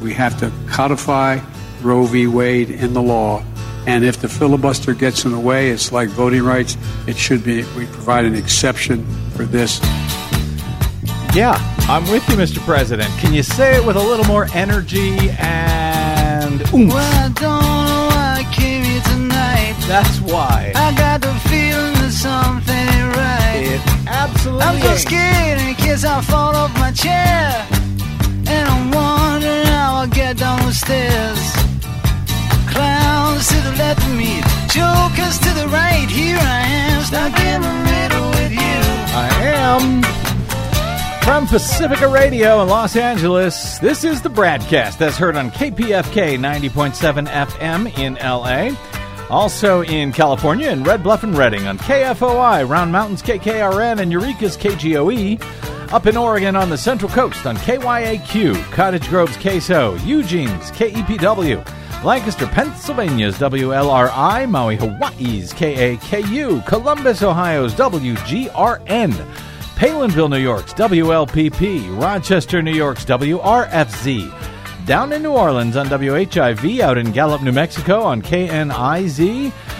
We have to codify Roe v. Wade in the law. And if the filibuster gets in the way, it's like voting rights. It should be, we provide an exception for this. Yeah, I'm with you, Mr. President. Can you say it with a little more energy and oomph? Well, I don't know why I came here tonight. That's why. I got the feeling that something ain't right. It absolutely I'm so ain't. scared in case I fall off my chair. And I'm wondering how I'll get down the stairs. Clowns to the left of me, jokers to the right. Here I am, stuck in the middle with you. I am from Pacifica Radio in Los Angeles. This is the BradCast that's heard on KPFK 90.7 FM in LA. Also in California in Red Bluff and Redding on KFOI, Round Mountains KKRN, and Eureka's KGOE. Up in Oregon on the Central Coast on KYAQ, Cottage Grove's KSO, Eugene's KEPW, Lancaster, Pennsylvania's WLRI, Maui, Hawaii's KAKU, Columbus, Ohio's WGRN, Palenville, New York's WLPP, Rochester, New York's WRFZ, down in New Orleans on WHIV, out in Gallup, New Mexico on KNIZ,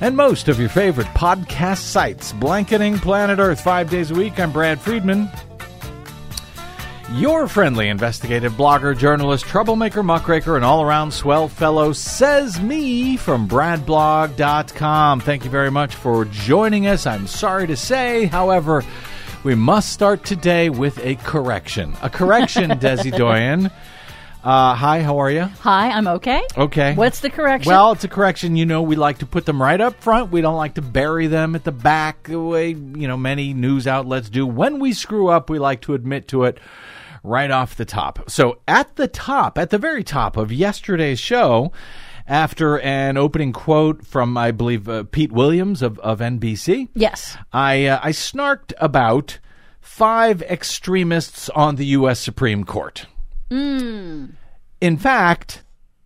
and most of your favorite podcast sites. Blanketing Planet Earth five days a week. I'm Brad Friedman. Your friendly investigative blogger, journalist, troublemaker, muckraker, and all around swell fellow says me from bradblog.com. Thank you very much for joining us. I'm sorry to say, however, we must start today with a correction. A correction, Desi Doyen. Uh, hi, how are you? Hi, I'm okay. Okay. What's the correction? Well, it's a correction. You know, we like to put them right up front. We don't like to bury them at the back the way, you know, many news outlets do. When we screw up, we like to admit to it right off the top. So at the top, at the very top of yesterday's show, after an opening quote from, I believe, uh, Pete Williams of, of NBC, yes. I, uh, I snarked about five extremists on the U.S. Supreme Court. In fact,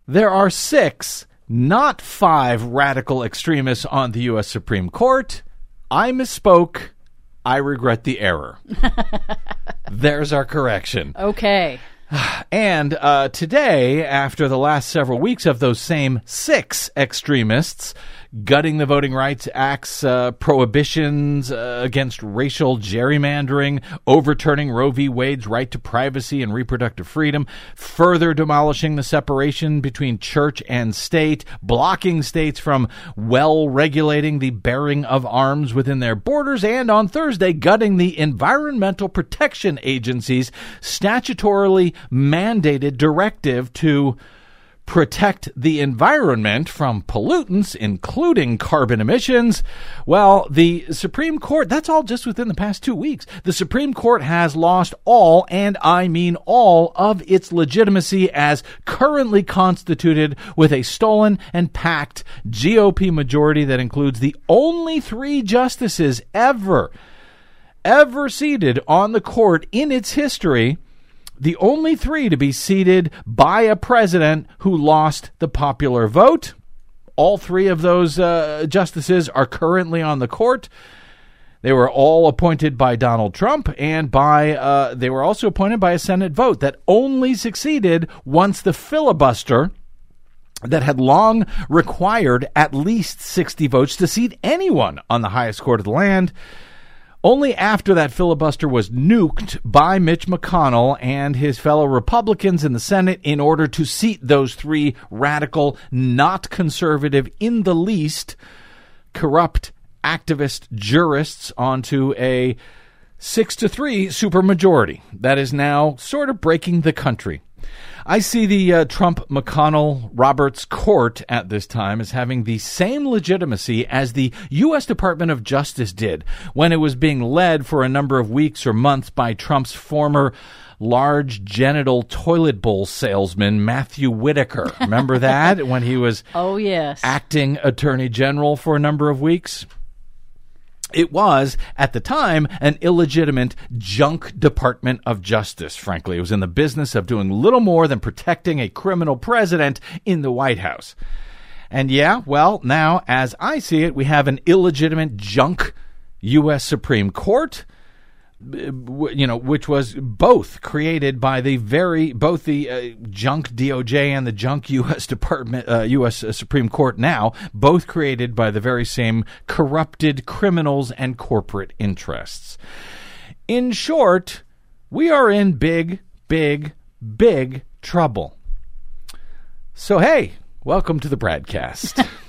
there are six, not five radical extremists on the U.S. Supreme Court. I misspoke. I regret the error. There's our correction. Okay. And uh, today, after the last several weeks of those same six extremists gutting the Voting Rights Act's uh, prohibitions uh, against racial gerrymandering, overturning Roe v. Wade's right to privacy and reproductive freedom, further demolishing the separation between church and state, blocking states from well regulating the bearing of arms within their borders, and on Thursday, gutting the Environmental Protection Agency's statutorily mandated directive to protect the environment from pollutants, including carbon emissions. Well, the Supreme Court, that's all just within the past two weeks. The Supreme Court has lost all, and I mean all, of its legitimacy as currently constituted with a stolen and packed GOP majority that includes the only three justices ever, ever seated on the court in its history the only three to be seated by a president who lost the popular vote. All three of those uh, justices are currently on the court. They were all appointed by Donald Trump, and by uh, they were also appointed by a Senate vote that only succeeded once the filibuster that had long required at least 60 votes to seat anyone on the highest court of the land only after that filibuster was nuked by Mitch McConnell and his fellow Republicans in the Senate in order to seat those three radical, not conservative in the least, corrupt activist jurists onto a six to three supermajority that is now sort of breaking the country. I see the uh, Trump McConnell Roberts court at this time as having the same legitimacy as the U.S. Department of Justice did when it was being led for a number of weeks or months by Trump's former large genital toilet bowl salesman Matthew Whitaker. Remember that when he was Oh, yes. acting attorney general for a number of weeks? It was, at the time, an illegitimate junk Department of Justice, frankly. It was in the business of doing little more than protecting a criminal president in the White House. And yeah, well, now, as I see it, we have an illegitimate junk U.S. Supreme Court you know, which was both created by the very both the uh, junk DOJ and the junk U.S. Department, uh, U.S. Supreme Court now, both created by the very same corrupted criminals and corporate interests. In short, we are in big, big, big trouble. So hey, welcome to the BradCast.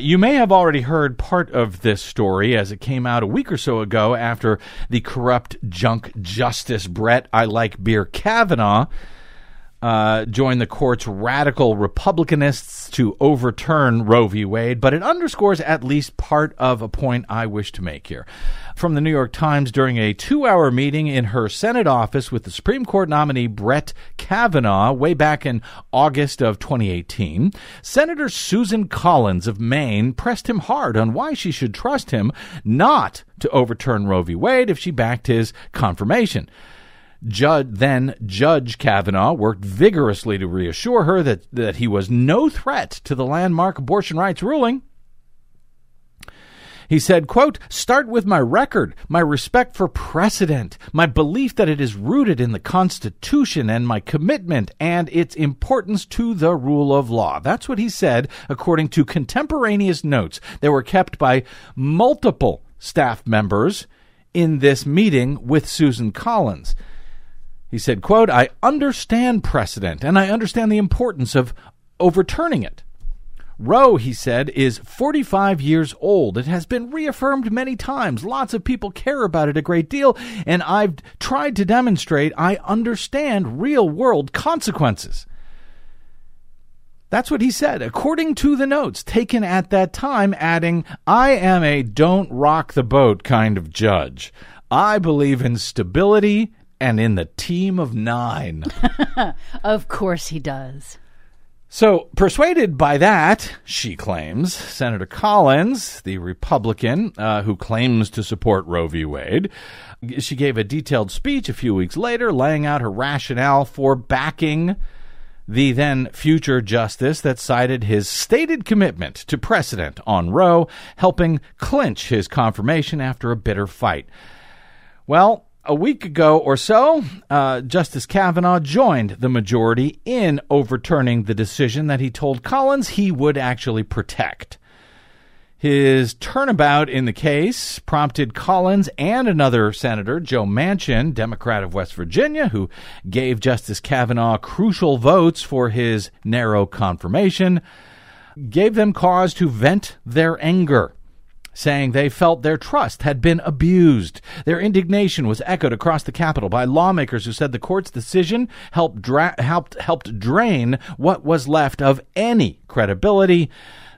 You may have already heard part of this story as it came out a week or so ago after the corrupt junk justice Brett I like beer Kavanaugh uh, joined the court's radical Republicanists to overturn Roe v. Wade, but it underscores at least part of a point I wish to make here. From the New York Times during a two hour meeting in her Senate office with the Supreme Court nominee Brett Kavanaugh way back in August of 2018, Senator Susan Collins of Maine pressed him hard on why she should trust him not to overturn Roe v. Wade if she backed his confirmation. Judge, then Judge Kavanaugh worked vigorously to reassure her that, that he was no threat to the landmark abortion rights ruling. He said, quote, start with my record, my respect for precedent, my belief that it is rooted in the Constitution, and my commitment and its importance to the rule of law. That's what he said, according to contemporaneous notes that were kept by multiple staff members in this meeting with Susan Collins. He said, quote, I understand precedent and I understand the importance of overturning it. Roe, he said, is 45 years old. It has been reaffirmed many times. Lots of people care about it a great deal, and I've tried to demonstrate I understand real world consequences. That's what he said, according to the notes taken at that time, adding, I am a don't rock the boat kind of judge. I believe in stability and in the team of nine. Of course he does. So, persuaded by that, she claims, Senator Collins, the Republican uh, who claims to support Roe v. Wade, she gave a detailed speech a few weeks later laying out her rationale for backing the then future justice that cited his stated commitment to precedent on Roe, helping clinch his confirmation after a bitter fight. Well, a week ago or so, uh, Justice Kavanaugh joined the majority in overturning the decision that he told Collins he would actually protect. His turnabout in the case prompted Collins and another senator, Joe Manchin, Democrat of West Virginia, who gave Justice Kavanaugh crucial votes for his narrow confirmation, gave them cause to vent their anger saying they felt their trust had been abused. Their indignation was echoed across the Capitol by lawmakers who said the court's decision helped dra- helped helped drain what was left of any credibility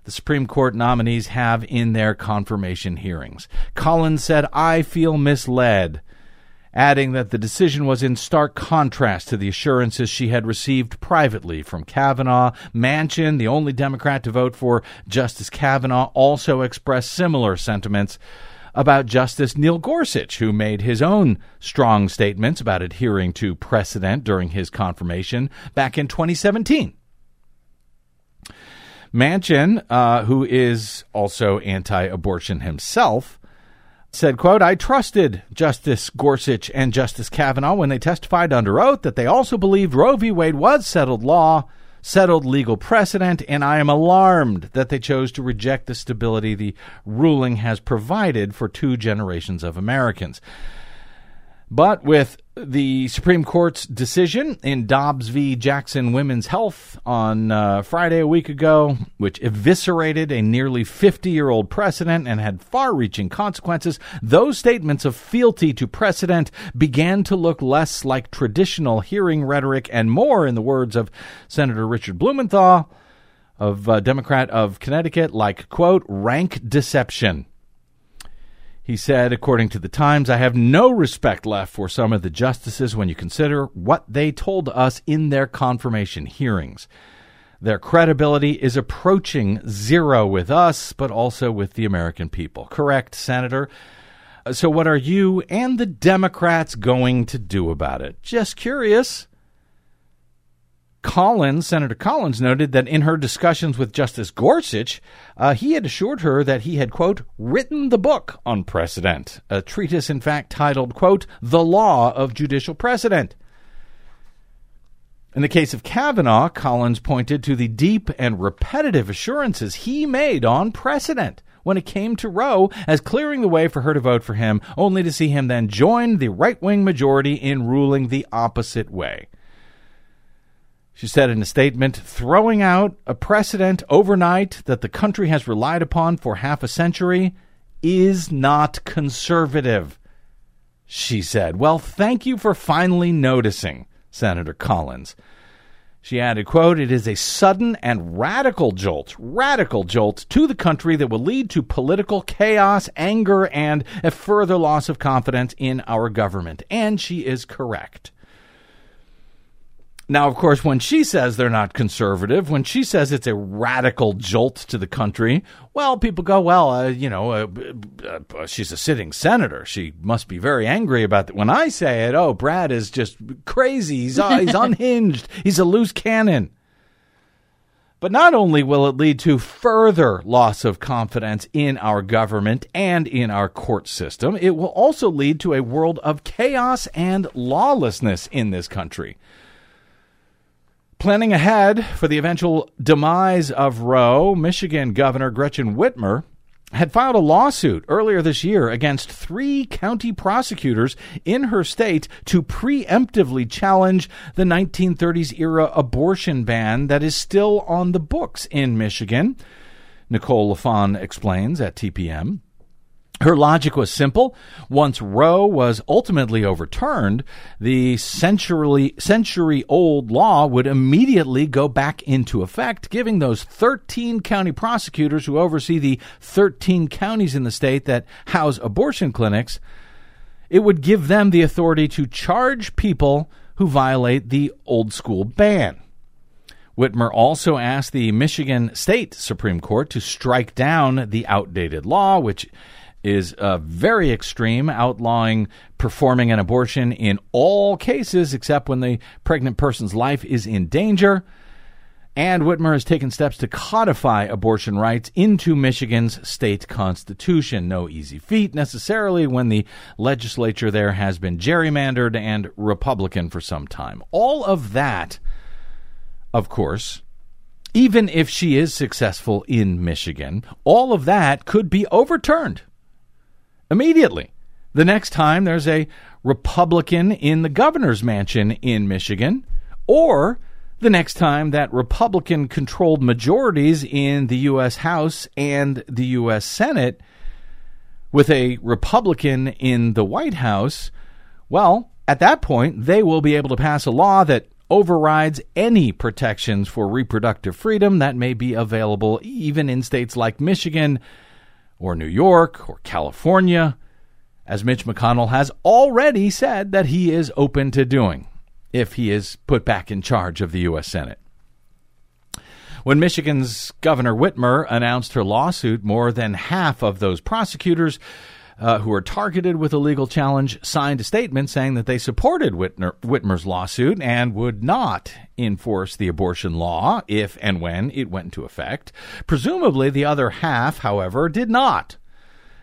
the Supreme Court nominees have in their confirmation hearings. Collins said, "I feel misled." Adding that the decision was in stark contrast to the assurances she had received privately from Kavanaugh. Manchin, the only Democrat to vote for Justice Kavanaugh, also expressed similar sentiments about Justice Neil Gorsuch, who made his own strong statements about adhering to precedent during his confirmation back in 2017. Manchin, uh, who is also anti abortion himself, said, quote, I trusted Justice Gorsuch and Justice Kavanaugh when they testified under oath that they also believed Roe v. Wade was settled law, settled legal precedent, and I am alarmed that they chose to reject the stability the ruling has provided for two generations of Americans. But with the Supreme Court's decision in Dobbs v. Jackson Women's Health on uh, Friday a week ago, which eviscerated a nearly 50 year old precedent and had far reaching consequences, those statements of fealty to precedent began to look less like traditional hearing rhetoric and more, in the words of Senator Richard Blumenthal, of uh, Democrat of Connecticut, like, quote, rank deception. He said, according to the Times, I have no respect left for some of the justices when you consider what they told us in their confirmation hearings. Their credibility is approaching zero with us, but also with the American people. Correct, Senator? Uh, so, what are you and the Democrats going to do about it? Just curious. Collins, Senator Collins, noted that in her discussions with Justice Gorsuch, uh, he had assured her that he had, quote, written the book on precedent, a treatise, in fact, titled, quote, The Law of Judicial Precedent. In the case of Kavanaugh, Collins pointed to the deep and repetitive assurances he made on precedent when it came to Roe as clearing the way for her to vote for him, only to see him then join the right wing majority in ruling the opposite way. She said in a statement, throwing out a precedent overnight that the country has relied upon for half a century is not conservative. She said, Well, thank you for finally noticing, Senator Collins. She added, quote, It is a sudden and radical jolt, radical jolt to the country that will lead to political chaos, anger, and a further loss of confidence in our government. And she is correct. Now, of course, when she says they're not conservative, when she says it's a radical jolt to the country, well, people go, well, uh, you know, uh, uh, she's a sitting senator. She must be very angry about that. When I say it, oh, Brad is just crazy. He's, uh, he's unhinged. He's a loose cannon. But not only will it lead to further loss of confidence in our government and in our court system, it will also lead to a world of chaos and lawlessness in this country. Planning ahead for the eventual demise of Roe, Michigan Governor Gretchen Whitmer had filed a lawsuit earlier this year against three county prosecutors in her state to preemptively challenge the 1930s era abortion ban that is still on the books in Michigan. Nicole LaFond explains at TPM. Her logic was simple. Once Roe was ultimately overturned, the century, century old law would immediately go back into effect, giving those 13 county prosecutors who oversee the 13 counties in the state that house abortion clinics, it would give them the authority to charge people who violate the old school ban. Whitmer also asked the Michigan State Supreme Court to strike down the outdated law, which is uh, very extreme, outlawing performing an abortion in all cases except when the pregnant person's life is in danger. And Whitmer has taken steps to codify abortion rights into Michigan's state constitution. No easy feat necessarily when the legislature there has been gerrymandered and Republican for some time. All of that, of course, even if she is successful in Michigan, all of that could be overturned immediately. The next time there's a Republican in the governor's mansion in Michigan, or the next time that Republican controlled majorities in the U.S. House and the U.S. Senate with a Republican in the White House, well, at that point, they will be able to pass a law that overrides any protections for reproductive freedom that may be available even in states like Michigan or New York or California, as Mitch McConnell has already said that he is open to doing if he is put back in charge of the U.S. Senate. When Michigan's Governor Whitmer announced her lawsuit, more than half of those prosecutors uh, who were targeted with a legal challenge signed a statement saying that they supported Whitmer, Whitmer's lawsuit and would not enforce the abortion law if and when it went into effect. Presumably, the other half, however, did not.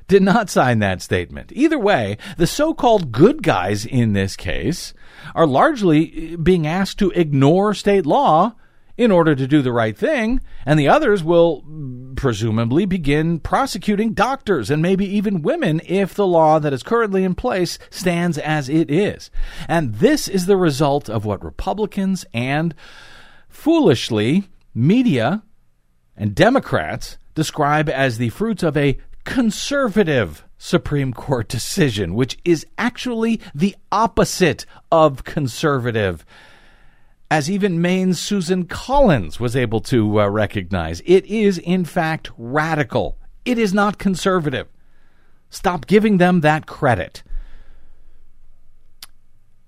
Did not sign that statement. Either way, the so called good guys in this case are largely being asked to ignore state law in order to do the right thing, and the others will presumably begin prosecuting doctors and maybe even women if the law that is currently in place stands as it is. And this is the result of what Republicans and foolishly media and Democrats describe as the fruits of a conservative Supreme Court decision, which is actually the opposite of conservative as even Maine's Susan Collins was able to uh, recognize. It is, in fact, radical. It is not conservative. Stop giving them that credit.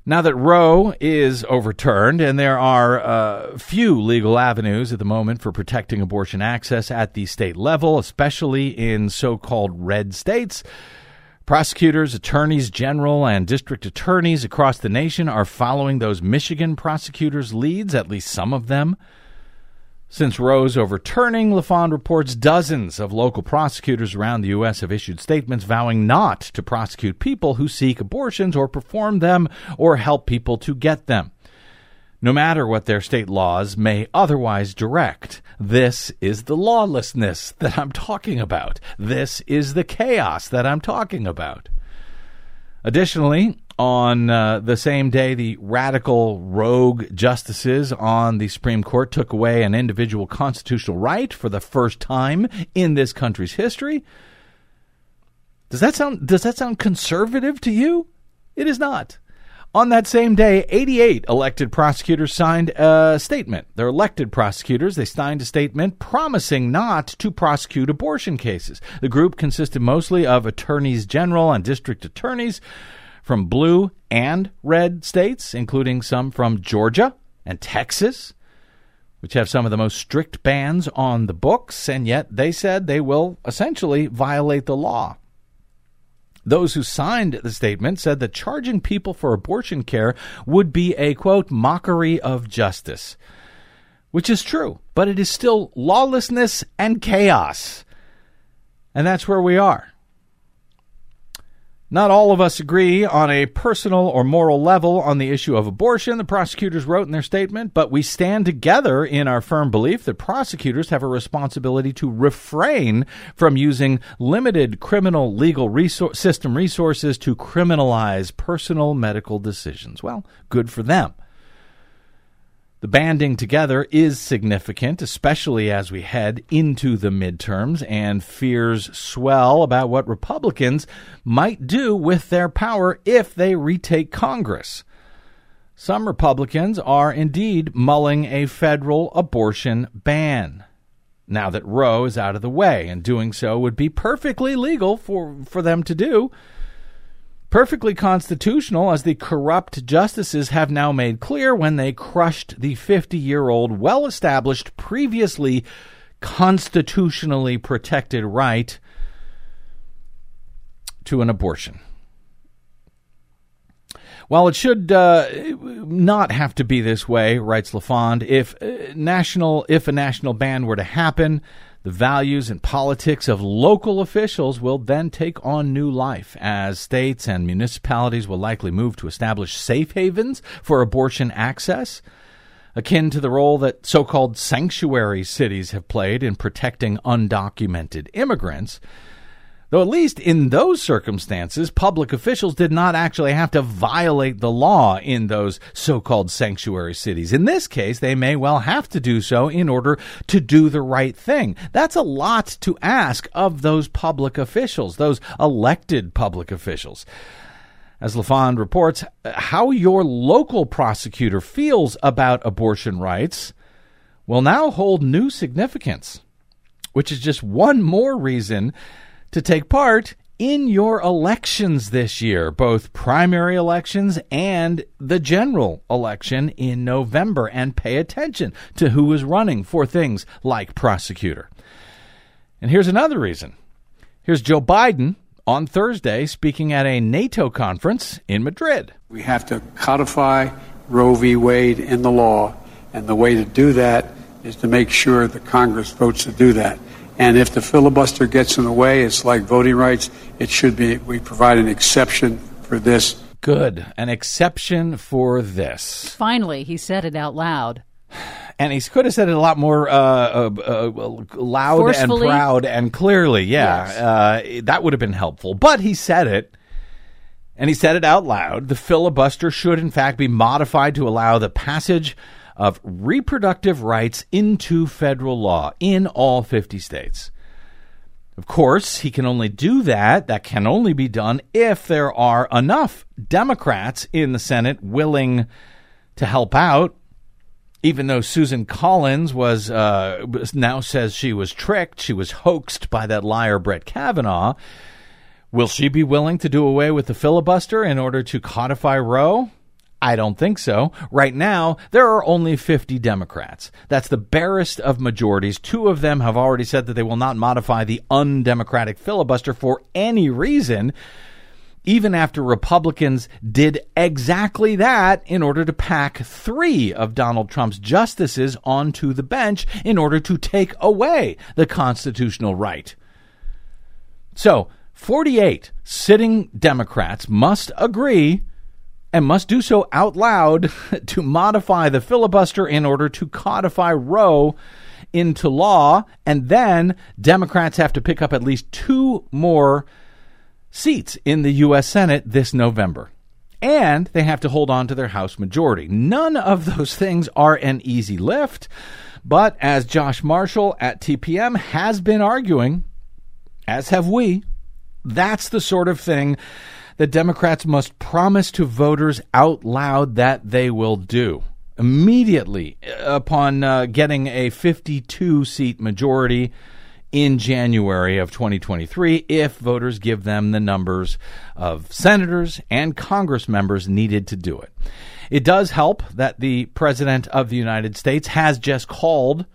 Now that Roe is overturned, and there are uh, few legal avenues at the moment for protecting abortion access at the state level, especially in so called red states, prosecutors, attorneys general, and district attorneys across the nation are following those Michigan prosecutors' leads, at least some of them. Since Roe's overturning, LaFond reports dozens of local prosecutors around the U.S. have issued statements vowing not to prosecute people who seek abortions or perform them or help people to get them. No matter what their state laws may otherwise direct, this is the lawlessness that I'm talking about. This is the chaos that I'm talking about. Additionally, on uh, the same day, the radical rogue justices on the Supreme Court took away an individual constitutional right for the first time in this country's history. Does that sound does that sound conservative to you? It is not. On that same day, 88 elected prosecutors signed a statement. They're elected prosecutors. They signed a statement promising not to prosecute abortion cases. The group consisted mostly of attorneys general and district attorneys from blue and red states, including some from Georgia and Texas, which have some of the most strict bans on the books, and yet they said they will essentially violate the law. Those who signed the statement said that charging people for abortion care would be a quote mockery of justice, which is true, but it is still lawlessness and chaos. And that's where we are. Not all of us agree on a personal or moral level on the issue of abortion, the prosecutors wrote in their statement, but we stand together in our firm belief that prosecutors have a responsibility to refrain from using limited criminal legal resource, system resources to criminalize personal medical decisions. Well, good for them. The banding together is significant, especially as we head into the midterms and fears swell about what Republicans might do with their power if they retake Congress. Some Republicans are indeed mulling a federal abortion ban. Now that Roe is out of the way, and doing so would be perfectly legal for, for them to do perfectly constitutional, as the corrupt justices have now made clear when they crushed the 50 year old, well established, previously constitutionally protected right to an abortion. While it should uh, not have to be this way, writes LaFond, if uh, national if a national ban were to happen, the values and politics of local officials will then take on new life as states and municipalities will likely move to establish safe havens for abortion access, akin to the role that so called sanctuary cities have played in protecting undocumented immigrants. Though, at least in those circumstances, public officials did not actually have to violate the law in those so called sanctuary cities. In this case, they may well have to do so in order to do the right thing. That's a lot to ask of those public officials, those elected public officials. As LaFond reports, how your local prosecutor feels about abortion rights will now hold new significance, which is just one more reason to take part in your elections this year, both primary elections and the general election in November, and pay attention to who is running for things like prosecutor. And here's another reason. Here's Joe Biden on Thursday speaking at a NATO conference in Madrid. We have to codify Roe v. Wade in the law, and the way to do that is to make sure the Congress votes to do that. And if the filibuster gets in the way, it's like voting rights. It should be, we provide an exception for this. Good. An exception for this. Finally, he said it out loud. And he could have said it a lot more uh, uh, uh, loud Forcefully? and proud and clearly. Yeah. Yes. Uh, that would have been helpful. But he said it. And he said it out loud. The filibuster should, in fact, be modified to allow the passage of reproductive rights into federal law in all 50 states. Of course, he can only do that. That can only be done if there are enough Democrats in the Senate willing to help out. Even though Susan Collins was uh, now says she was tricked, she was hoaxed by that liar Brett Kavanaugh. Will she be willing to do away with the filibuster in order to codify Roe? I don't think so. Right now, there are only 50 Democrats. That's the barest of majorities. Two of them have already said that they will not modify the undemocratic filibuster for any reason, even after Republicans did exactly that in order to pack three of Donald Trump's justices onto the bench in order to take away the constitutional right. So, 48 sitting Democrats must agree and must do so out loud to modify the filibuster in order to codify Roe into law. And then Democrats have to pick up at least two more seats in the U.S. Senate this November. And they have to hold on to their House majority. None of those things are an easy lift. But as Josh Marshall at TPM has been arguing, as have we, that's the sort of thing that Democrats must promise to voters out loud that they will do immediately upon uh, getting a 52 seat majority in January of 2023 if voters give them the numbers of senators and Congress members needed to do it. It does help that the President of the United States has just called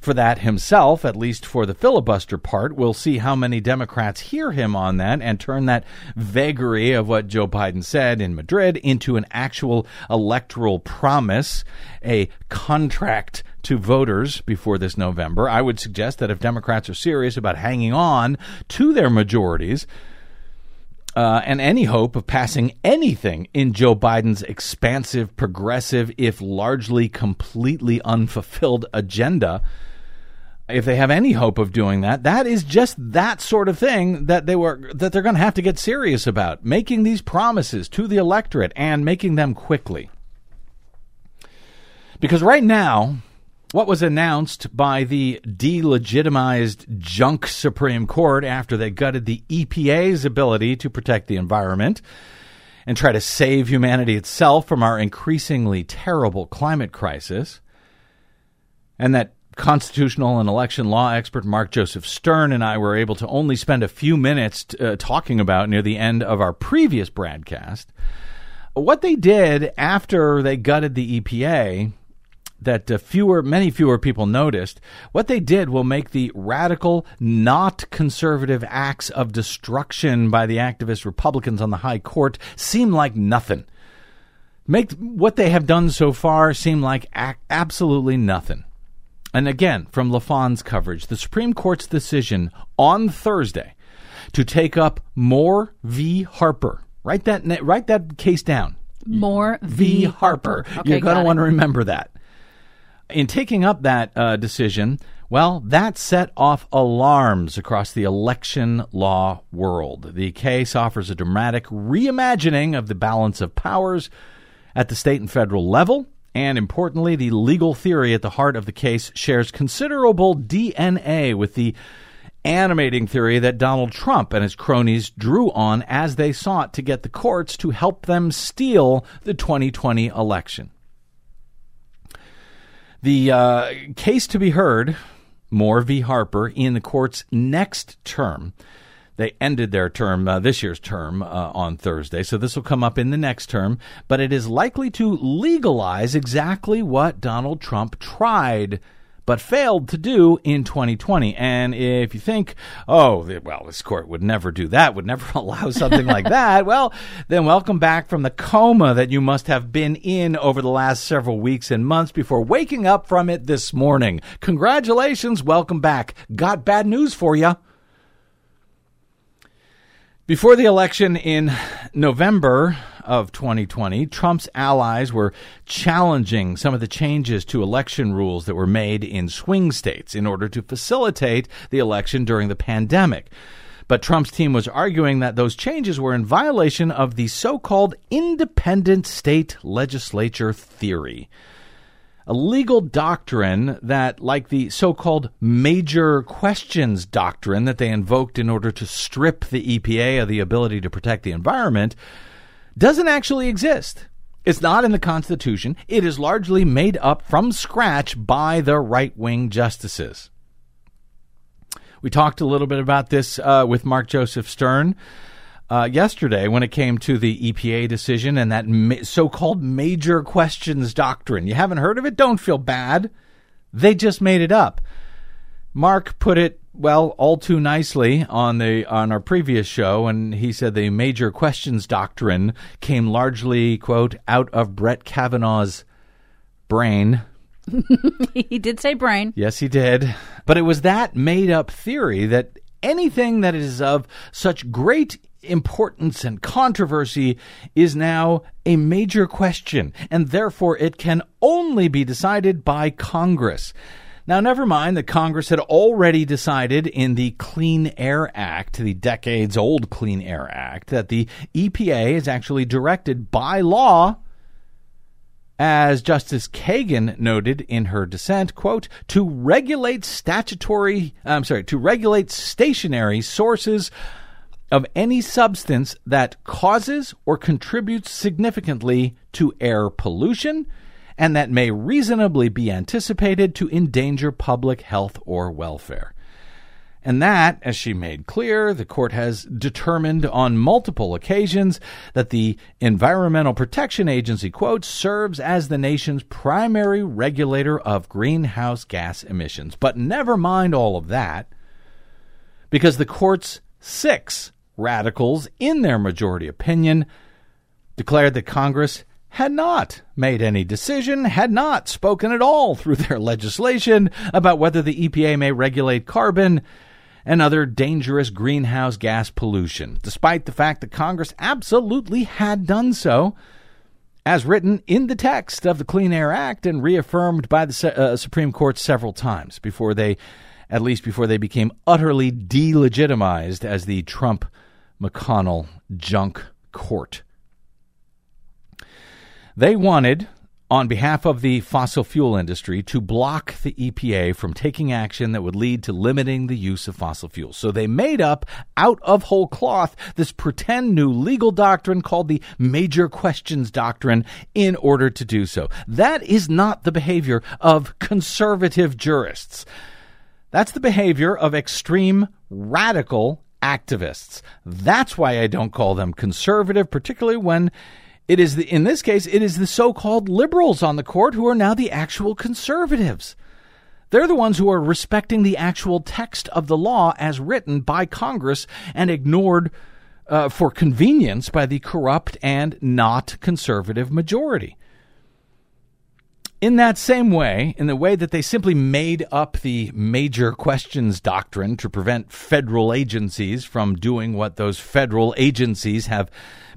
for that himself, at least for the filibuster part. We'll see how many Democrats hear him on that and turn that vagary of what Joe Biden said in Madrid into an actual electoral promise, a contract to voters before this November. I would suggest that if Democrats are serious about hanging on to their majorities, uh, and any hope of passing anything in Joe Biden's expansive, progressive, if largely completely unfulfilled agenda, if they have any hope of doing that, that is just that sort of thing that they were that they're going to have to get serious about, making these promises to the electorate and making them quickly. Because right now, what was announced by the delegitimized junk Supreme Court after they gutted the EPA's ability to protect the environment and try to save humanity itself from our increasingly terrible climate crisis, and that constitutional and election law expert Mark Joseph Stern and I were able to only spend a few minutes uh, talking about near the end of our previous broadcast. What they did after they gutted the EPA that uh, fewer, many fewer people noticed. What they did will make the radical, not conservative acts of destruction by the activist Republicans on the high court seem like nothing. Make what they have done so far seem like absolutely nothing. And again, from LaFond's coverage, the Supreme Court's decision on Thursday to take up Moore v. Harper. Write that write that case down. Moore v. Harper. Okay, You're going to want to remember that. In taking up that uh, decision, well, that set off alarms across the election law world. The case offers a dramatic reimagining of the balance of powers at the state and federal level. And importantly, the legal theory at the heart of the case shares considerable DNA with the animating theory that Donald Trump and his cronies drew on as they sought to get the courts to help them steal the 2020 election. The uh, case to be heard, Moore v. Harper, in the court's next term. They ended their term, uh, this year's term, uh, on Thursday, so this will come up in the next term, but it is likely to legalize exactly what Donald Trump tried but failed to do in 2020. And if you think, oh, well, this court would never do that, would never allow something like that, well, then welcome back from the coma that you must have been in over the last several weeks and months before waking up from it this morning. Congratulations, welcome back. Got bad news for you. Before the election in November of 2020, Trump's allies were challenging some of the changes to election rules that were made in swing states in order to facilitate the election during the pandemic. But Trump's team was arguing that those changes were in violation of the so called independent state legislature theory a legal doctrine that, like the so called major questions doctrine that they invoked in order to strip the EPA of the ability to protect the environment, doesn't actually exist. It's not in the Constitution. It is largely made up from scratch by the right wing justices. We talked a little bit about this uh, with Mark Joseph Stern uh, yesterday when it came to the EPA decision and that ma- so called major questions doctrine. You haven't heard of it? Don't feel bad. They just made it up. Mark put it well all too nicely on the on our previous show and he said the major questions doctrine came largely quote out of Brett Kavanaugh's brain he did say brain. Yes, he did. But it was that made up theory that anything that is of such great importance and controversy is now a major question, and therefore it can only be decided by Congress. Now, never mind that Congress had already decided in the Clean Air Act, the decades old Clean Air Act, that the EPA is actually directed by law as Justice Kagan noted in her dissent, quote, to regulate statutory, I'm sorry, to regulate stationary sources of any substance that causes or contributes significantly to air pollution and that may reasonably be anticipated to endanger public health or welfare. And that, as she made clear, the court has determined on multiple occasions that the Environmental Protection Agency, quote, serves as the nation's primary regulator of greenhouse gas emissions. But never mind all of that, because the court's six radicals, in their majority opinion, declared that Congress had not made any decision, had not spoken at all through their legislation about whether the EPA may regulate carbon and other dangerous greenhouse gas pollution, despite the fact that Congress absolutely had done so, as written in the text of the Clean Air Act and reaffirmed by the uh, Supreme Court several times before they, at least before they became utterly delegitimized as the Trump McConnell junk court. They wanted on behalf of the fossil fuel industry to block the EPA from taking action that would lead to limiting the use of fossil fuels. So they made up out of whole cloth this pretend new legal doctrine called the Major Questions Doctrine in order to do so. That is not the behavior of conservative jurists. That's the behavior of extreme radical activists. That's why I don't call them conservative, particularly when it is the, in this case, it is the so-called liberals on the court who are now the actual conservatives. They're the ones who are respecting the actual text of the law as written by Congress and ignored uh, for convenience by the corrupt and not conservative majority. In that same way, in the way that they simply made up the major questions doctrine to prevent federal agencies from doing what those federal agencies have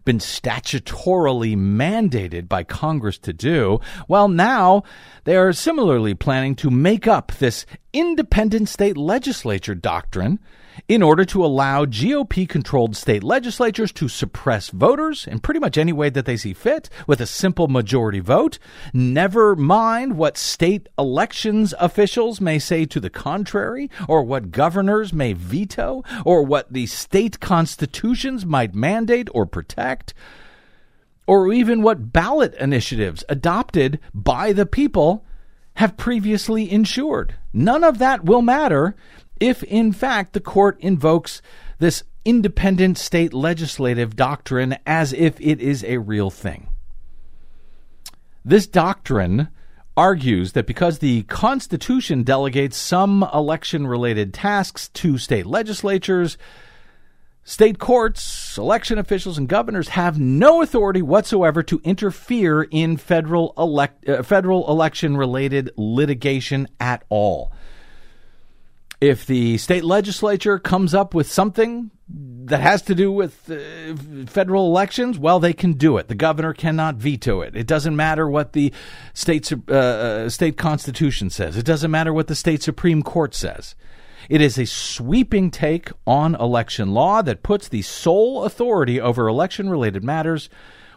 been statutorily mandated by Congress to do, well, now they are similarly planning to make up this independent state legislature doctrine in order to allow GOP controlled state legislatures to suppress voters in pretty much any way that they see fit with a simple majority vote. Never mind what state elections officials may say to the contrary, or what governors may veto, or what the state constitutions might mandate or protect. Or even what ballot initiatives adopted by the people have previously ensured. None of that will matter if, in fact, the court invokes this independent state legislative doctrine as if it is a real thing. This doctrine argues that because the Constitution delegates some election related tasks to state legislatures, state courts, election officials, and governors have no authority whatsoever to interfere in federal, elect, uh, federal election related litigation at all if the state legislature comes up with something that has to do with uh, federal elections, well, they can do it. The governor cannot veto it. It doesn't matter what the state uh, uh, state constitution says. It doesn't matter what the state supreme court says. It is a sweeping take on election law that puts the sole authority over election related matters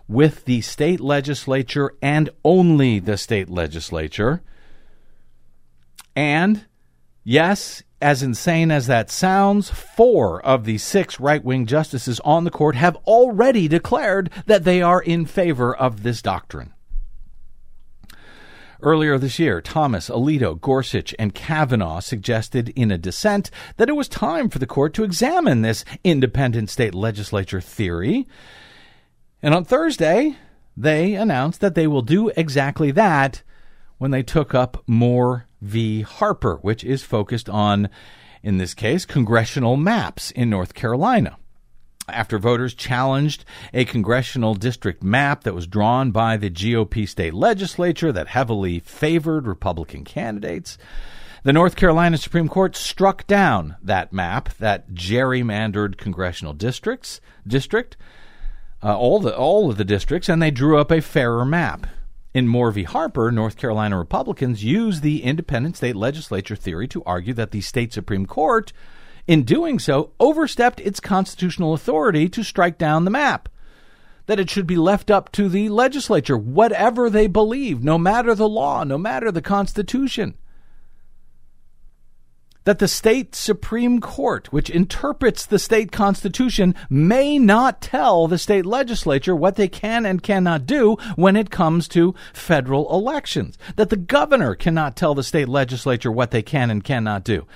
with the state legislature and only the state legislature. And yes, as insane as that sounds, four of the six right wing justices on the court have already declared that they are in favor of this doctrine. Earlier this year, Thomas, Alito, Gorsuch, and Kavanaugh suggested in a dissent that it was time for the court to examine this independent state legislature theory. And on Thursday, they announced that they will do exactly that when they took up Moore v. Harper, which is focused on, in this case, congressional maps in North Carolina after voters challenged a congressional district map that was drawn by the GOP state legislature that heavily favored Republican candidates. The North Carolina Supreme Court struck down that map, that gerrymandered congressional districts district, uh, all the all of the districts, and they drew up a fairer map. In Moore v. Harper, North Carolina Republicans used the independent state legislature theory to argue that the state Supreme Court in doing so, overstepped its constitutional authority to strike down the map. That it should be left up to the legislature, whatever they believe, no matter the law, no matter the Constitution. That the state Supreme Court, which interprets the state Constitution, may not tell the state legislature what they can and cannot do when it comes to federal elections. That the governor cannot tell the state legislature what they can and cannot do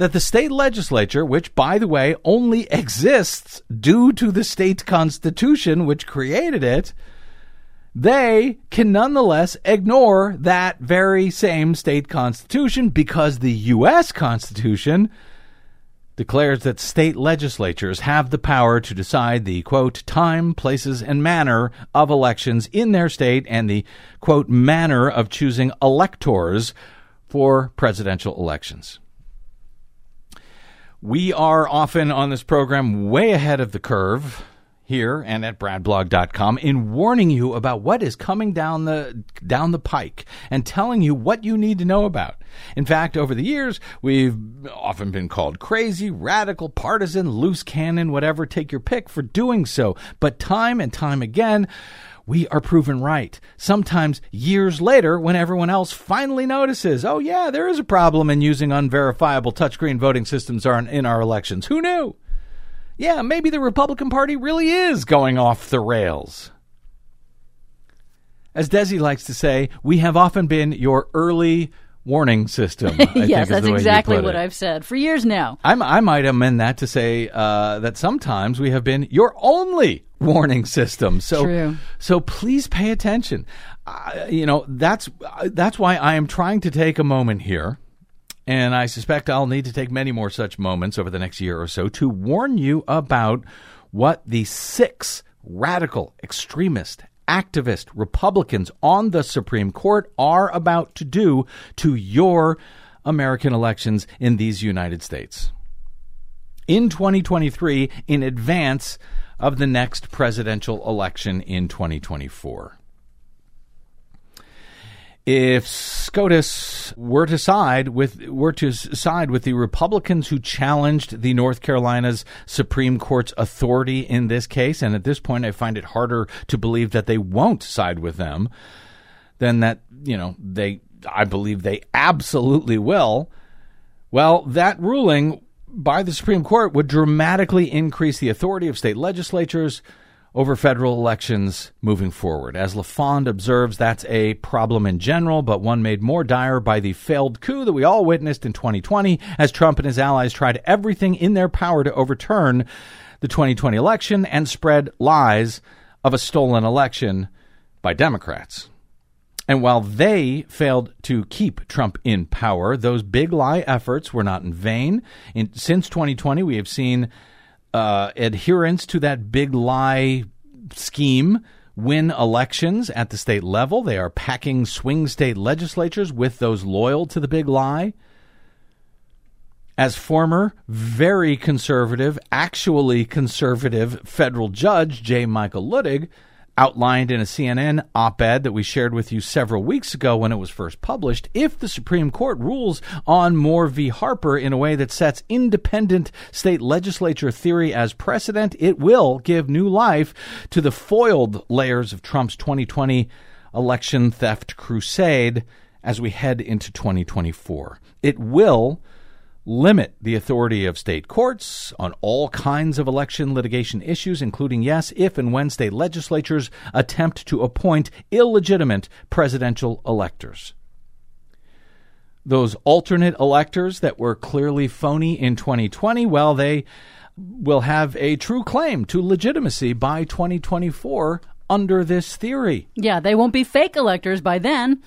that the state legislature, which, by the way, only exists due to the state constitution which created it, they can nonetheless ignore that very same state constitution because the U.S. Constitution declares that state legislatures have the power to decide the quote time, places, and manner of elections in their state and the quote manner of choosing electors for presidential elections. We are often on this program way ahead of the curve here and at bradblog.com in warning you about what is coming down the down the pike and telling you what you need to know about. In fact, over the years, we've often been called crazy, radical, partisan, loose cannon, whatever, take your pick for doing so. But time and time again, we are proven right. Sometimes years later, when everyone else finally notices, oh, yeah, there is a problem in using unverifiable touchscreen voting systems in our elections. Who knew? Yeah, maybe the Republican Party really is going off the rails. As Desi likes to say, we have often been your early warning system. yes, that's exactly what I've said for years now. I'm, i might amend that to say uh, that sometimes we have been your only warning system. So, True. so please pay attention. Uh, you know that's that's why I am trying to take a moment here. And I suspect I'll need to take many more such moments over the next year or so to warn you about what the six radical, extremist, activist Republicans on the Supreme Court are about to do to your American elections in these United States. In 2023, in advance of the next presidential election in 2024 if SCOTUS were to side with were to side with the Republicans who challenged the North Carolina's Supreme Court's authority in this case, and at this point I find it harder to believe that they won't side with them, than that you know they I believe they absolutely will. Well, that ruling by the Supreme Court would dramatically increase the authority of state legislatures over federal elections moving forward. As LaFond observes, that's a problem in general, but one made more dire by the failed coup that we all witnessed in 2020 as Trump and his allies tried everything in their power to overturn the 2020 election and spread lies of a stolen election by Democrats. And while they failed to keep Trump in power, those big lie efforts were not in vain. In, since 2020, we have seen uh, adherence to that big lie scheme win elections at the state level. They are packing swing state legislatures with those loyal to the big lie. As former, very conservative, actually conservative federal judge J. Michael Luttig outlined in a CNN op ed that we shared with you several weeks ago when it was first published. If the Supreme Court rules on Moore v. Harper in a way that sets independent state legislature theory as precedent, it will give new life to the foiled layers of Trump's 2020 election theft crusade as we head into 2024. It will limit the authority of state courts on all kinds of election litigation issues, including, yes, if and when state legislatures attempt to appoint illegitimate presidential electors. Those alternate electors that were clearly phony in 2020, well, they will have a true claim to legitimacy by 2024 under this theory. Yeah, they won't be fake electors by then.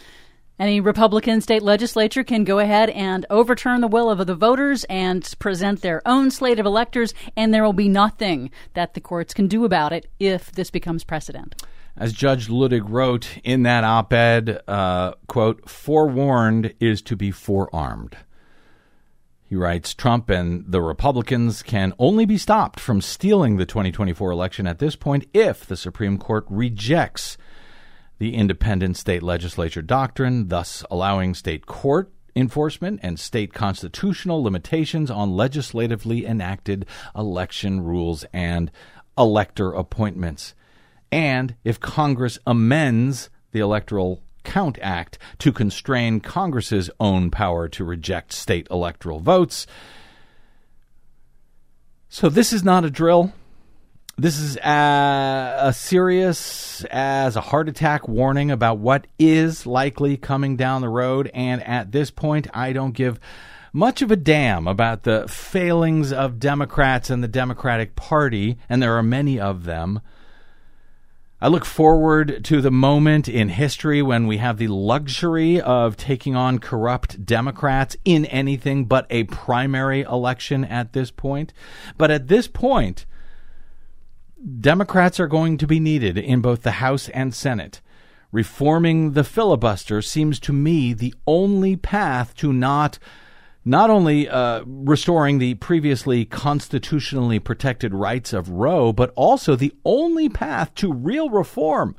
Any Republican state legislature can go ahead and overturn the will of the voters and present their own slate of electors, and there will be nothing that the courts can do about it if this becomes precedent. As Judge Luttig wrote in that op ed, uh, quote, forewarned is to be forearmed. He writes Trump and the Republicans can only be stopped from stealing the 2024 election at this point if the Supreme Court rejects the independent state legislature doctrine, thus allowing state court enforcement and state constitutional limitations on legislatively enacted election rules and elector appointments. And if Congress amends the Electoral Count Act to constrain Congress's own power to reject state electoral votes. So this is not a drill. This is uh, as serious as a heart attack warning about what is likely coming down the road. And at this point, I don't give much of a damn about the failings of Democrats and the Democratic Party, and there are many of them. I look forward to the moment in history when we have the luxury of taking on corrupt Democrats in anything but a primary election at this point. But at this point, Democrats are going to be needed in both the House and Senate. Reforming the filibuster seems to me the only path to not not only uh, restoring the previously constitutionally protected rights of Roe, but also the only path to real reform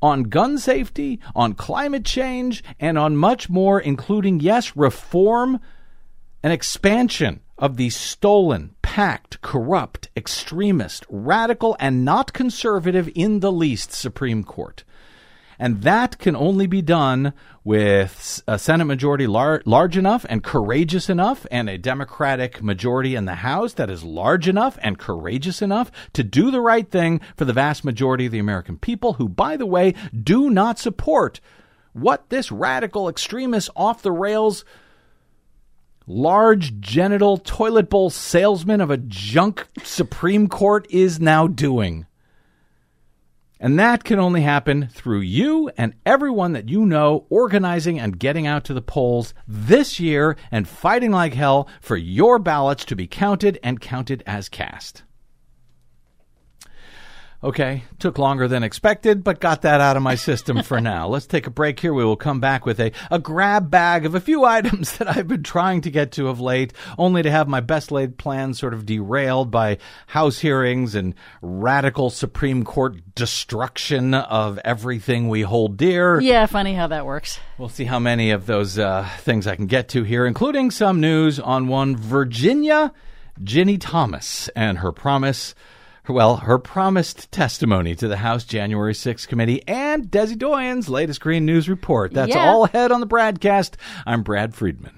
on gun safety, on climate change, and on much more, including, yes, reform and expansion of the stolen, packed, corrupt, extremist, radical, and not conservative in the least Supreme Court. And that can only be done with a Senate majority lar- large enough and courageous enough, and a Democratic majority in the House that is large enough and courageous enough to do the right thing for the vast majority of the American people, who, by the way, do not support what this radical extremist off the rails large genital toilet bowl salesman of a junk Supreme Court is now doing. And that can only happen through you and everyone that you know organizing and getting out to the polls this year and fighting like hell for your ballots to be counted and counted as cast. Okay, took longer than expected, but got that out of my system for now. Let's take a break here. We will come back with a, a grab bag of a few items that I've been trying to get to of late, only to have my best laid plans sort of derailed by House hearings and radical Supreme Court destruction of everything we hold dear. Yeah, funny how that works. We'll see how many of those uh, things I can get to here, including some news on one Virginia Ginni Thomas and her promise well, her promised testimony to the House January 6th committee and Desi Doyen's latest Green News report. That's yeah. all ahead on the BradCast. I'm Brad Friedman.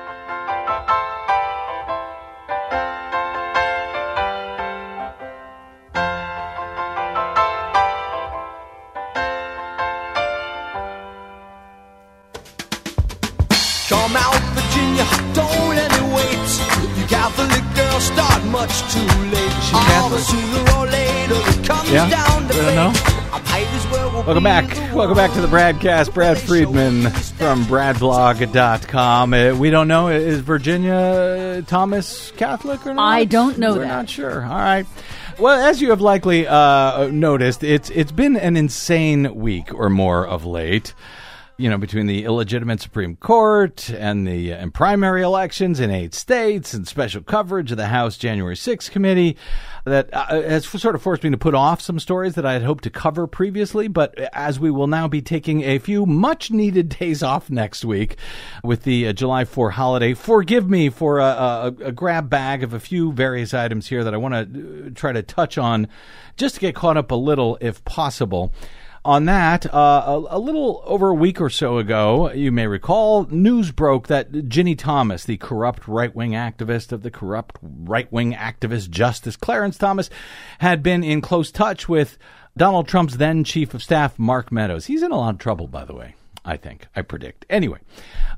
Don't let it wait. You Catholic girls start much too late. She's All sooner or later it comes yeah? down to I. Welcome back. Welcome back to the BradCast. Brad Friedman from bradblog.com. Uh, we don't know. Is Virginia Thomas Catholic or not? I don't know We're that. not sure. All right. Well, as you have likely uh, noticed, it's it's been an insane week or more of late. You know, between the illegitimate Supreme Court and the and primary elections in eight states and special coverage of the House January 6th committee that uh, has sort of forced me to put off some stories that I had hoped to cover previously. But as we will now be taking a few much needed days off next week with the uh, July 4 holiday, forgive me for a, a, a grab bag of a few various items here that I want to uh, try to touch on just to get caught up a little if possible on that, uh, a, a, little over a week or so ago, you may recall, news broke that Ginni Thomas, the corrupt right wing activist of the corrupt right wing activist Justice Clarence Thomas, had been in close touch with Donald Trump's then chief of staff, Mark Meadows. He's in a lot of trouble, by the way. I think. I predict. Anyway,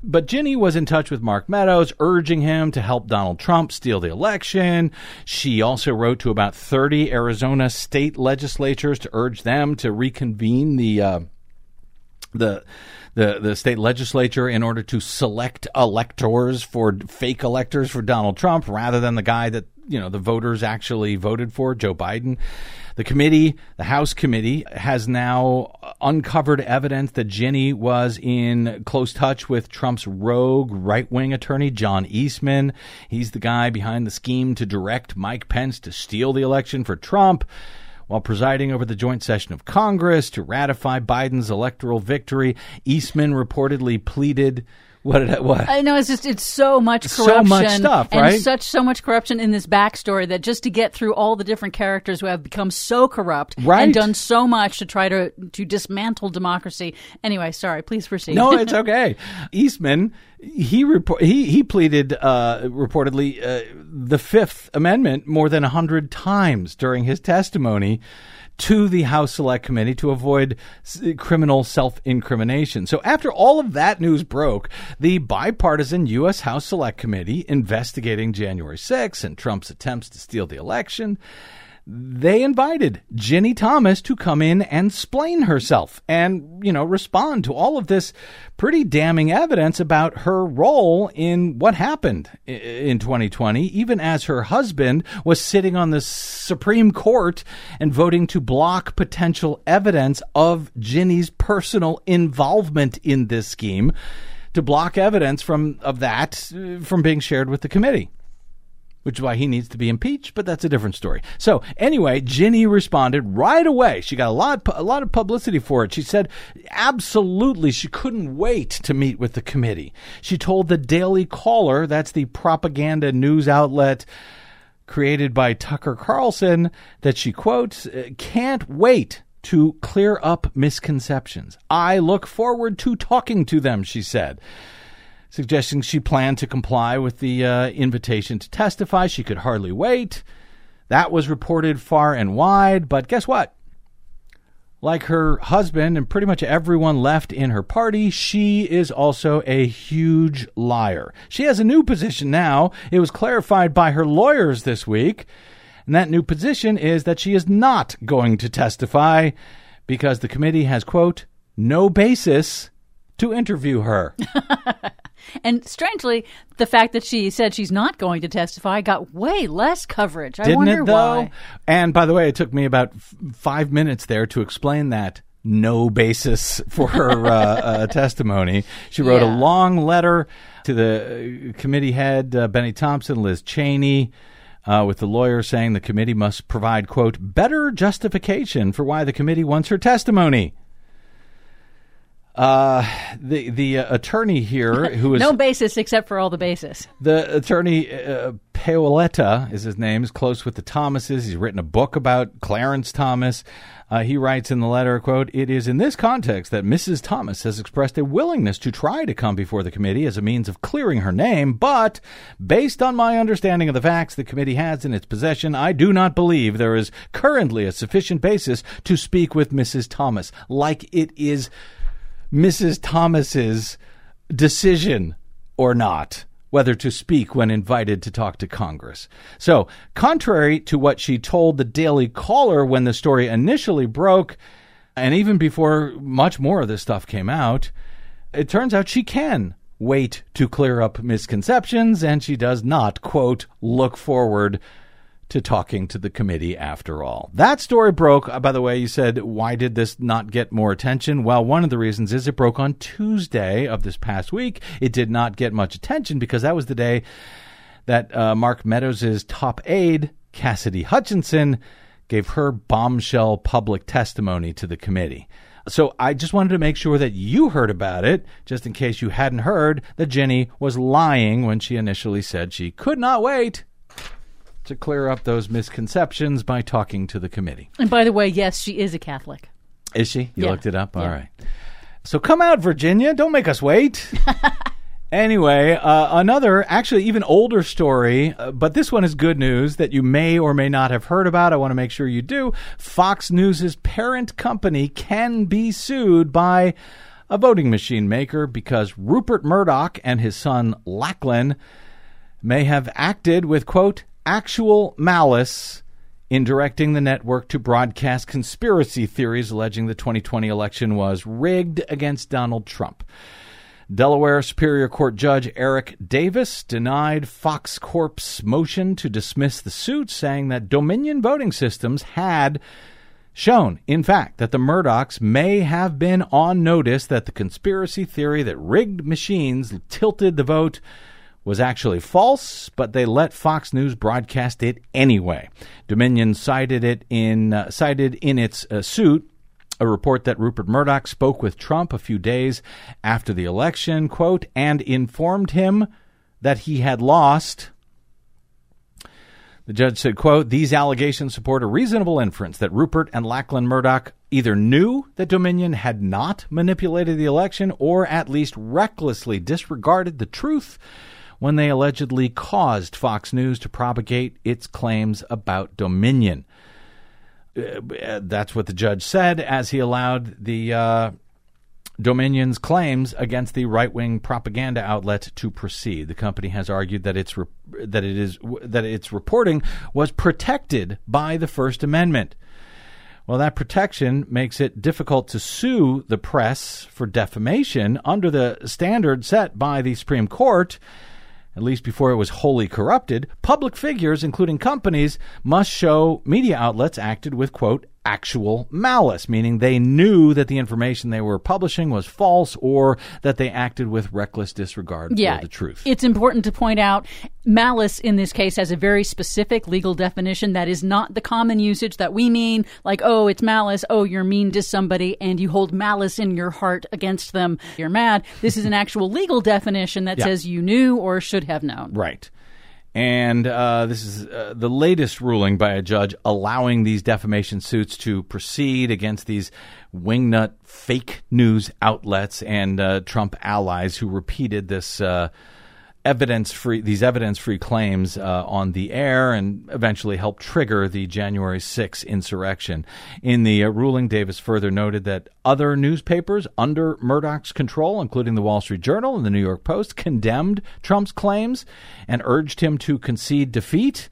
but Ginni was in touch with Mark Meadows, urging him to help Donald Trump steal the election. She also wrote to about 30 Arizona state legislatures to urge them to reconvene the uh, the the the state legislature in order to select electors for fake electors for Donald Trump rather than the guy that you know the voters actually voted for Joe Biden. The committee, the House committee, has now uncovered evidence that Ginni was in close touch with Trump's rogue right wing attorney, John Eastman. He's the guy behind the scheme to direct Mike Pence to steal the election for Trump while presiding over the joint session of Congress to ratify Biden's electoral victory. Eastman reportedly pleaded what did I, what? I know it's just it's so much corruption, so much stuff, and right? such so much corruption in this backstory that just to get through all the different characters who have become so corrupt right. and done so much to try to to dismantle democracy. Anyway, sorry, please proceed. No, it's okay. Eastman he report he he pleaded uh, reportedly uh, the Fifth Amendment more than a hundred times during his testimony to the House Select Committee to avoid criminal self incrimination. So, after all of that news broke, the bipartisan U.S. House Select Committee investigating January 6 and Trump's attempts to steal the election they invited Ginni Thomas to come in and explain herself and, you know, respond to all of this pretty damning evidence about her role in what happened in 2020, even as her husband was sitting on the Supreme Court and voting to block potential evidence of Ginni's personal involvement in this scheme, to block evidence from of that uh, from being shared with the committee which is why he needs to be impeached, but that's a different story. So anyway, Ginni responded right away. She got a lot, a lot of publicity for it. She said absolutely she couldn't wait to meet with the committee. She told the Daily Caller, that's the propaganda news outlet created by Tucker Carlson, that she quotes, uh, can't wait to clear up misconceptions. I look forward to talking to them, she said suggesting she planned to comply with the uh, invitation to testify. She could hardly wait. That was reported far and wide, but guess what? Like her husband and pretty much everyone left in her party, she is also a huge liar. She has a new position now. It was clarified by her lawyers this week. And that new position is that she is not going to testify because the committee has, quote, no basis to interview her. And strangely, the fact that she said she's not going to testify got way less coverage. I Didn't wonder it, though? why. And by the way, it took me about f- five minutes there to explain that no basis for her uh, uh, testimony. She wrote Yeah. a long letter to the uh, committee head, uh, Bennie Thompson, Liz Cheney. Uh, with the lawyer saying the committee must provide, quote, better justification for why the committee wants her testimony. Uh, the the uh, attorney here, who is No basis except for all the basis. the attorney uh, Paoletta is his name. Is close with the Thomases. He's written a book about Clarence Thomas. Uh, he writes in the letter, "quote It is in this context that Mrs. Thomas has expressed a willingness to try to come before the committee as a means of clearing her name, but based on my understanding of the facts the committee has in its possession, I do not believe there is currently a sufficient basis to speak with Mrs. Thomas, like it is." Mrs. Thomas's decision or not whether to speak when invited to talk to Congress. So, contrary to what she told the Daily Caller when the story initially broke, and even before much more of this stuff came out, it turns out she can wait to clear up misconceptions, and she does not, quote, look forward to talking to the committee after all. That story broke. Uh, by the way, you said, why did this not get more attention? Well, one of the reasons is it broke on Tuesday of this past week. It did not get much attention because that was the day that uh, Mark Meadows' top aide, Cassidy Hutchinson, gave her bombshell public testimony to the committee. So I just wanted to make sure that you heard about it, just in case you hadn't heard that Ginni was lying when she initially said she could not wait to clear up those misconceptions by talking to the committee. And by the way, yes, she is a Catholic. Is she? You Yeah. looked it up? All Yeah. right. So come out, Virginia. Don't make us wait. anyway, uh, another, actually, even older story, uh, but this one is good news that you may or may not have heard about. I want to make sure you do. Fox News' parent company can be sued by a voting machine maker because Rupert Murdoch and his son Lachlan may have acted with, quote, actual malice in directing the network to broadcast conspiracy theories alleging the 2020 election was rigged against Donald Trump. Delaware Superior Court Judge Eric Davis denied Fox Corp's motion to dismiss the suit, saying that Dominion voting systems had shown, in fact, that the Murdochs may have been on notice that the conspiracy theory that rigged machines tilted the vote was actually false, but they let Fox News broadcast it anyway. Dominion cited it in uh, cited in its uh, suit a report that Rupert Murdoch spoke with Trump a few days after the election, quote, and informed him that he had lost the judge said, quote, These allegations support a reasonable inference that Rupert and Lachlan Murdoch either knew that Dominion had not manipulated the election or at least recklessly disregarded the truth when they allegedly caused Fox News to propagate its claims about Dominion. Uh, that's what the judge said as he allowed the uh, Dominion's claims against the right-wing propaganda outlet to proceed. The company has argued that its re- that it is that its reporting was protected by the First Amendment. Well, that protection makes it difficult to sue the press for defamation under the standard set by the Supreme Court. At least before it was wholly corrupted, public figures, including companies, must show media outlets acted with, quote, actual malice, meaning they knew that the information they were publishing was false or that they acted with reckless disregard Yeah. for the truth. It's important to point out malice in this case has a very specific legal definition that is not the common usage that we mean, like, oh, it's malice, oh, you're mean to somebody and you hold malice in your heart against them, you're mad. This is an actual legal definition that Yeah. says you knew or should have known. Right. And uh, this is uh, the latest ruling by a judge allowing these defamation suits to proceed against these wingnut fake news outlets and uh, Trump allies who repeated this uh, evidence free these evidence free claims uh, on the air and eventually helped trigger the January 6 insurrection. In the uh, ruling, Davis further noted that other newspapers under Murdoch's control, including the Wall Street Journal and the New York Post, condemned Trump's claims and urged him to concede defeat,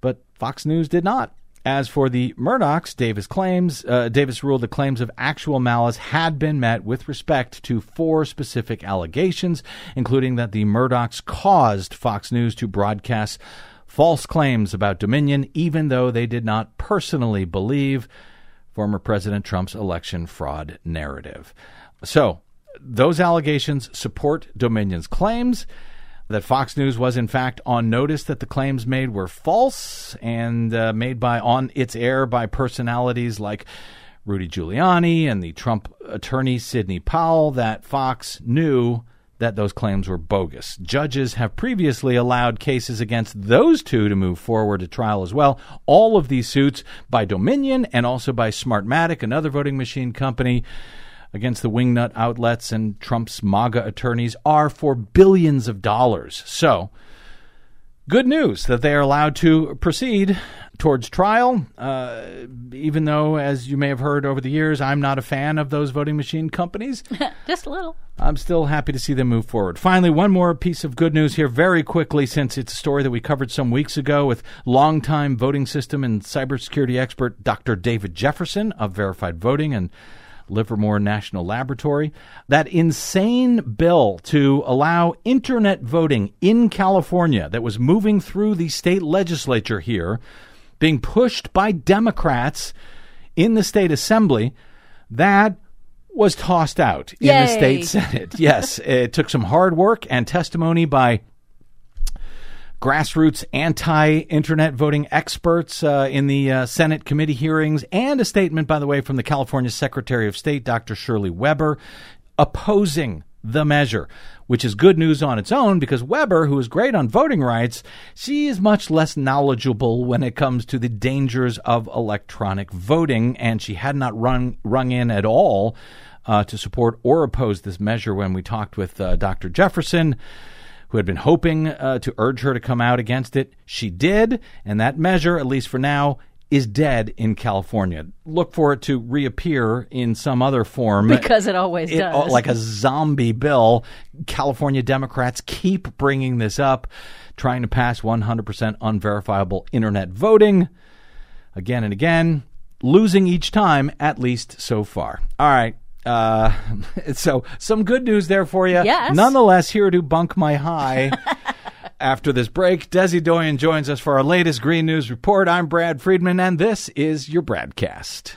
but Fox News did not. As for the Murdochs, Davis claims uh, Davis ruled the claims of actual malice had been met with respect to four specific allegations, including that the Murdochs caused Fox News to broadcast false claims about Dominion, even though they did not personally believe former President Trump's election fraud narrative. So, those allegations support Dominion's claims that Fox News was in fact on notice that the claims made were false and uh, made by on its air by personalities like Rudy Giuliani and the Trump attorney Sidney Powell that Fox knew that those claims were bogus. Judges have previously allowed cases against those two to move forward to trial as well. All of these suits by Dominion and also by Smartmatic, another voting machine company, against the wingnut outlets and Trump's MAGA attorneys are for billions of dollars. So, good news that they are allowed to proceed towards trial, uh, even though, as you may have heard over the years, I'm not a fan of those voting machine companies. Just a little. I'm still happy to see them move forward. Finally, one more piece of good news here, very quickly, since it's a story that we covered some weeks ago with longtime voting system and cybersecurity expert Dr. David Jefferson of Verified Voting and Livermore National Laboratory. That insane bill to allow internet voting in California that was moving through the state legislature here, being pushed by Democrats in the state assembly, that was tossed out in the state senate. yes, it took some hard work and testimony by grassroots anti internet voting experts uh, in the uh, Senate committee hearings, and a statement, by the way, from the California Secretary of State, Dr. Shirley Weber, opposing the measure, which is good news on its own because Weber, who is great on voting rights, she is much less knowledgeable when it comes to the dangers of electronic voting, and she had not run rung in at all uh, to support or oppose this measure when we talked with uh, Dr. Jefferson who had been hoping uh, to urge her to come out against it. She did, and that measure, at least for now, is dead in California. Look for it to reappear in some other form. Because it always It- does. like a zombie bill. California Democrats keep bringing this up, trying to pass 100% unverifiable internet voting again and again, losing each time, at least so far. All right. Uh, so some good news there for you. Yes. Nonetheless, here to bunk my high. After this break, Desi Doyen joins us for our latest Green News Report. I'm Brad Friedman, and this is your BradCast.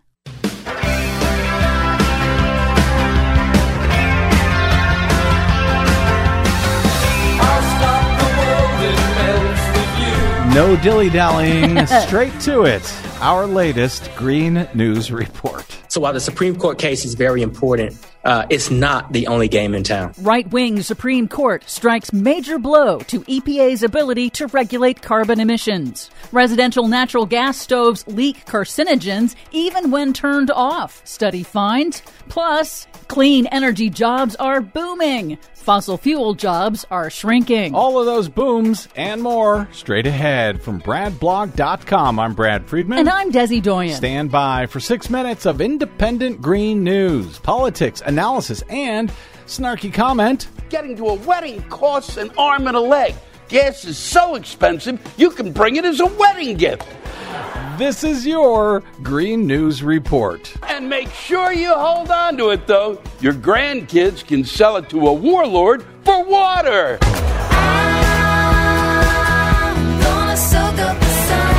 No dilly dallying, straight to it. Our latest Green News Report. So while the Supreme Court case is very important, uh, it's not the only game in town. Right wing Supreme Court strikes major blow to EPA's ability to regulate carbon emissions. Residential natural gas stoves leak carcinogens even when turned off, study finds. Plus, clean energy jobs are booming. Fossil fuel jobs are shrinking. All of those booms and more straight ahead from BradBlog.com. I'm Brad Friedman. And I'm Desi Doyen. Stand by for six minutes of independent green news, politics, analysis, and snarky comment. Getting to a wedding costs an arm and a leg. Gas is so expensive, you can bring it as a wedding gift. This is your Green News Report. And make sure you hold on to it, though. Your grandkids can sell it to a warlord for water. gonna soak up the sun.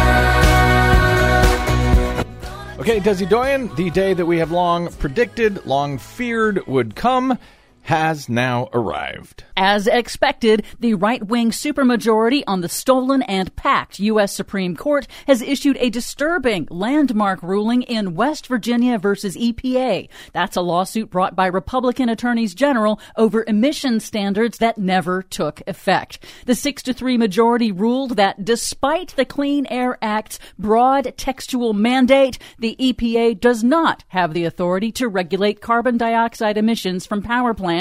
Okay, Desi Doyen, the day that we have long predicted, long feared would come, has now arrived. As expected, the right wing supermajority on the stolen and packed U.S. Supreme Court has issued a disturbing landmark ruling in West Virginia versus EPA. That's a lawsuit brought by Republican attorneys general over emission standards that never took effect. The 6 to 3 majority ruled that despite the Clean Air Act's broad textual mandate, the EPA does not have the authority to regulate carbon dioxide emissions from power plants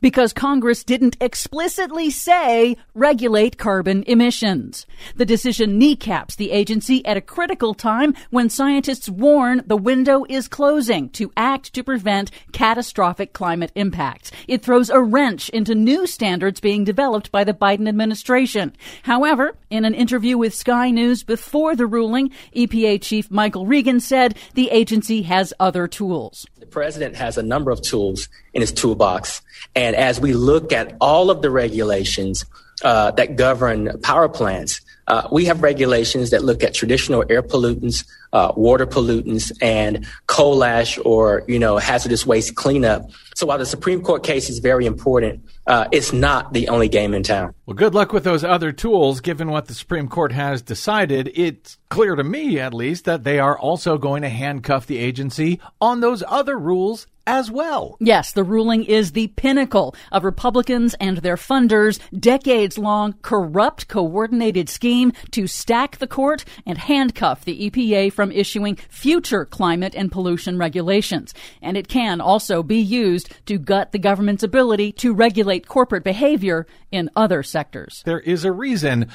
because Congress didn't explicitly say regulate carbon emissions. The decision kneecaps the agency at a critical time when scientists warn the window is closing to act to prevent catastrophic climate impacts. It throws a wrench into new standards being developed by the Biden administration. However, in an interview with Sky News before the ruling, EPA Chief Michael Regan said the agency has other tools. President has a number of tools in his toolbox. And as we look at all of the regulations uh, that govern power plants, uh, we have regulations that look at traditional air pollutants, uh, water pollutants, and coal ash or you know hazardous waste cleanup. So while the Supreme Court case is very important, uh, it's not the only game in town. Well, good luck with those other tools. Given what the Supreme Court has decided, it's clear to me, at least, that they are also going to handcuff the agency on those other rules as well. Yes, the ruling is the pinnacle of Republicans and their funders' decades long corrupt coordinated scheme to stack the court and handcuff the EPA from issuing future climate and pollution regulations. And it can also be used to gut the government's ability to regulate corporate behavior in other sectors. There is a reason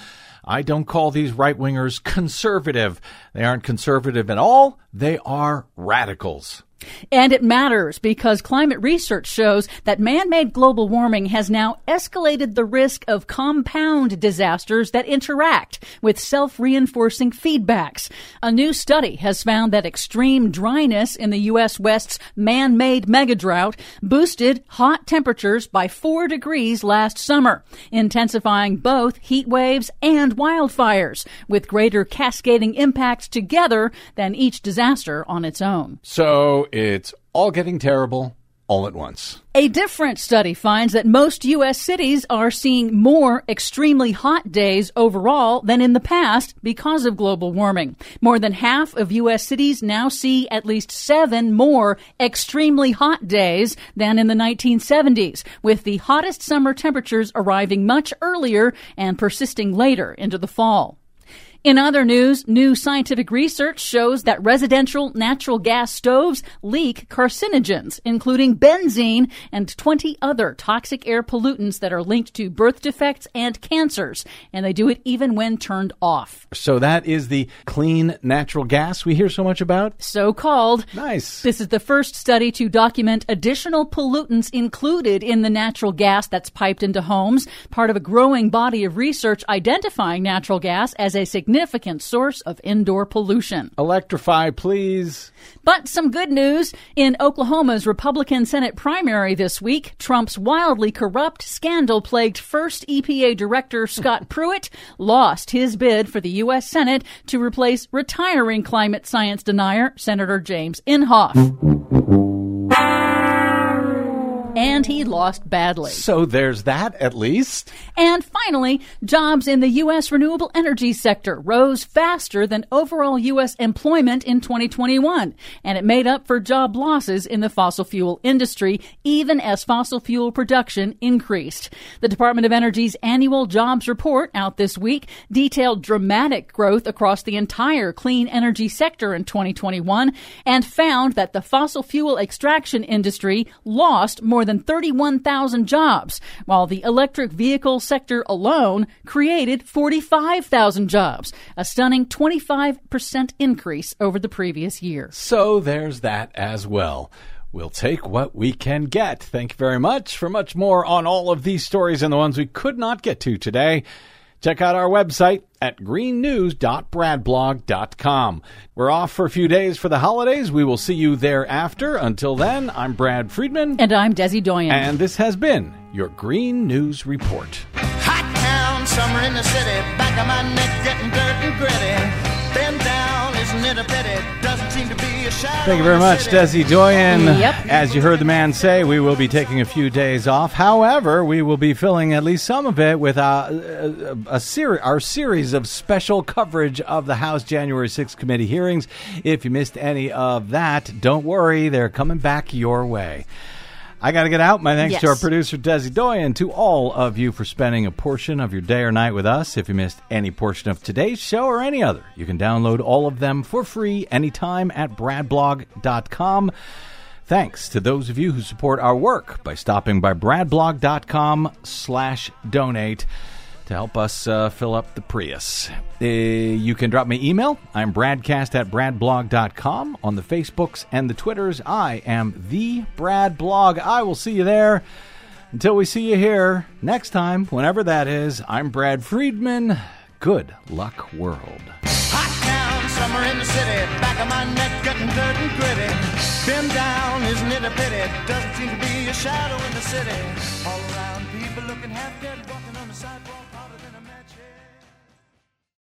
I don't call these right wingers conservative. They aren't conservative at all, they are radicals. And it matters because climate research shows that man made global warming has now escalated the risk of compound disasters that interact with self reinforcing feedbacks. A new study has found that extreme dryness in the U.S. West's man made megadrought boosted hot temperatures by four degrees last summer, intensifying both heat waves and wildfires, with greater cascading impacts together than each disaster on its own. So it's all getting terrible all at once. A different study finds that most U.S. cities are seeing more extremely hot days overall than in the past because of global warming. More than half of U.S. cities now see at least seven more extremely hot days than in the 1970s, with the hottest summer temperatures arriving much earlier and persisting later into the fall. In other news, new scientific research shows that residential natural gas stoves leak carcinogens, including benzene and 20 other toxic air pollutants that are linked to birth defects and cancers. And they do it even when turned off. So that is the clean natural gas we hear so much about? So called. Nice. This is the first study to document additional pollutants included in the natural gas that's piped into homes, part of a growing body of research identifying natural gas as a significant source of indoor pollution. Electrify, please. But some good news. In Oklahoma's Republican Senate primary this week, Trump's wildly corrupt, scandal plagued first EPA Director Scott Pruitt lost his bid for the U.S. Senate to replace retiring climate science denier Senator James Inhofe. And he lost badly. So there's that at least. And finally, jobs in the U.S. renewable energy sector rose faster than overall U.S. employment in 2021, and it made up for job losses in the fossil fuel industry, even as fossil fuel production increased. The Department of Energy's annual jobs report out this week detailed dramatic growth across the entire clean energy sector in 2021 and found that the fossil fuel extraction industry lost more than 31,000 jobs, while the electric vehicle sector alone created 45,000 jobs, a stunning 25% increase over the previous year. So there's that as well. We'll take what we can get. Thank you very much. For much more on all of these stories and the ones we could not get to today, check out our website at greennews.bradblog.com. We're off for a few days for the holidays. We will see you thereafter. Until then, I'm Brad Friedman, And I'm Desi Doyen. and this has been your Green News Report. Hot town, summer in the city, back of my neck getting dirt and gritty. Bend down, isn't it a pity? Thank you very much. Desi Doyen. Yep. As you heard the man say, we will be taking a few days off. However, we will be filling at least some of it with a, a, a seri- our series of special coverage of the House January 6th committee hearings. If you missed any of that, don't worry, they're coming back your way. I got to get out. My thanks to our producer, Desi Doyen, to all of you for spending a portion of your day or night with us. If you missed any portion of today's show or any other, you can download all of them for free anytime at bradblog.com. Thanks to those of you who support our work by stopping by bradblog.com slash donate to help us uh, fill up the Prius. Uh, you can drop me email. I'm bradcast at bradblog.com. On the Facebooks and the Twitters, I am the Brad Blog. I will see you there. Until we see you here next time, whenever that is, I'm Brad Friedman. Good luck, world. Hot town, summer in the city, back of my neck getting dirt and gritty. Bend down, isn't it a pity? Doesn't seem to be a shadow in the city. All around, people looking half dead, walking on the sidewalk